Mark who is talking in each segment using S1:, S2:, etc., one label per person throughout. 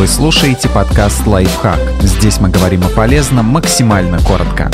S1: Вы слушаете подкаст «Лайфхак». Здесь мы говорим о полезном максимально коротко.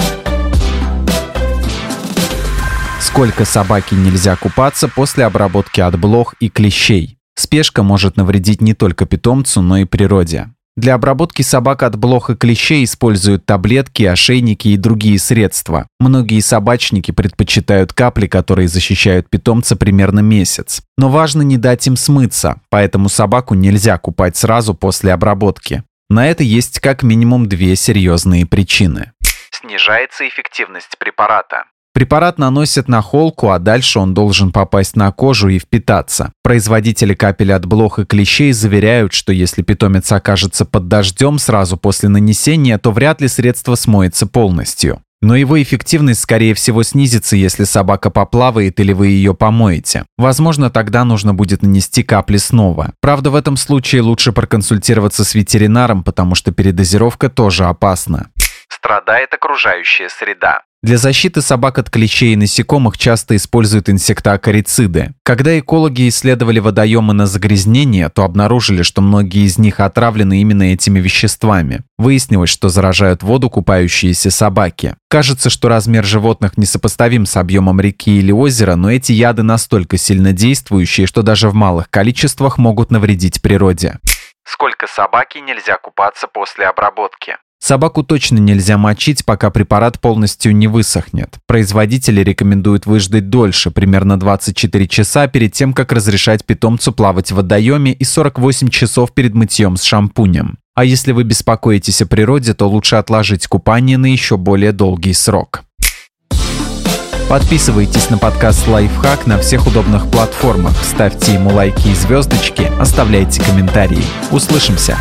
S1: Сколько собаке нельзя купаться после обработки от блох и клещей? Спешка может навредить не только питомцу, но и природе. Для обработки собак от блох и клещей используют таблетки, ошейники и другие средства. Многие собачники предпочитают капли, которые защищают питомца примерно месяц. Но важно не дать им смыться, поэтому собаку нельзя купать сразу после обработки. На это есть как минимум две серьезные причины.
S2: Снижается эффективность препарата.
S1: Препарат наносят на холку, а дальше он должен попасть на кожу и впитаться. Производители капель от блох и клещей заверяют, что если питомец окажется под дождем сразу после нанесения, то вряд ли средство смоется полностью. Но его эффективность, скорее всего, снизится, если собака поплавает или вы ее помоете. Возможно, тогда нужно будет нанести капли снова. Правда, в этом случае лучше проконсультироваться с ветеринаром, потому что передозировка тоже опасна.
S2: Страдает окружающая среда.
S1: Для защиты собак от клещей и насекомых часто используют инсектоакарициды. Когда экологи исследовали водоемы на загрязнение, то обнаружили, что многие из них отравлены именно этими веществами. Выяснилось, что заражают воду купающиеся собаки. Кажется, что размер животных несопоставим с объемом реки или озера, но эти яды настолько сильно действующие, что даже в малых количествах могут навредить природе.
S2: Сколько собаке нельзя купаться после обработки?
S1: Собаку точно нельзя мочить, пока препарат полностью не высохнет. Производители рекомендуют выждать дольше, примерно 24 часа перед тем, как разрешать питомцу плавать в водоеме и 48 часов перед мытьем с шампунем. А если вы беспокоитесь о природе, то лучше отложить купание на еще более долгий срок. Подписывайтесь на подкаст «Лайфхак» на всех удобных платформах, ставьте ему лайки и звездочки, оставляйте комментарии. Услышимся!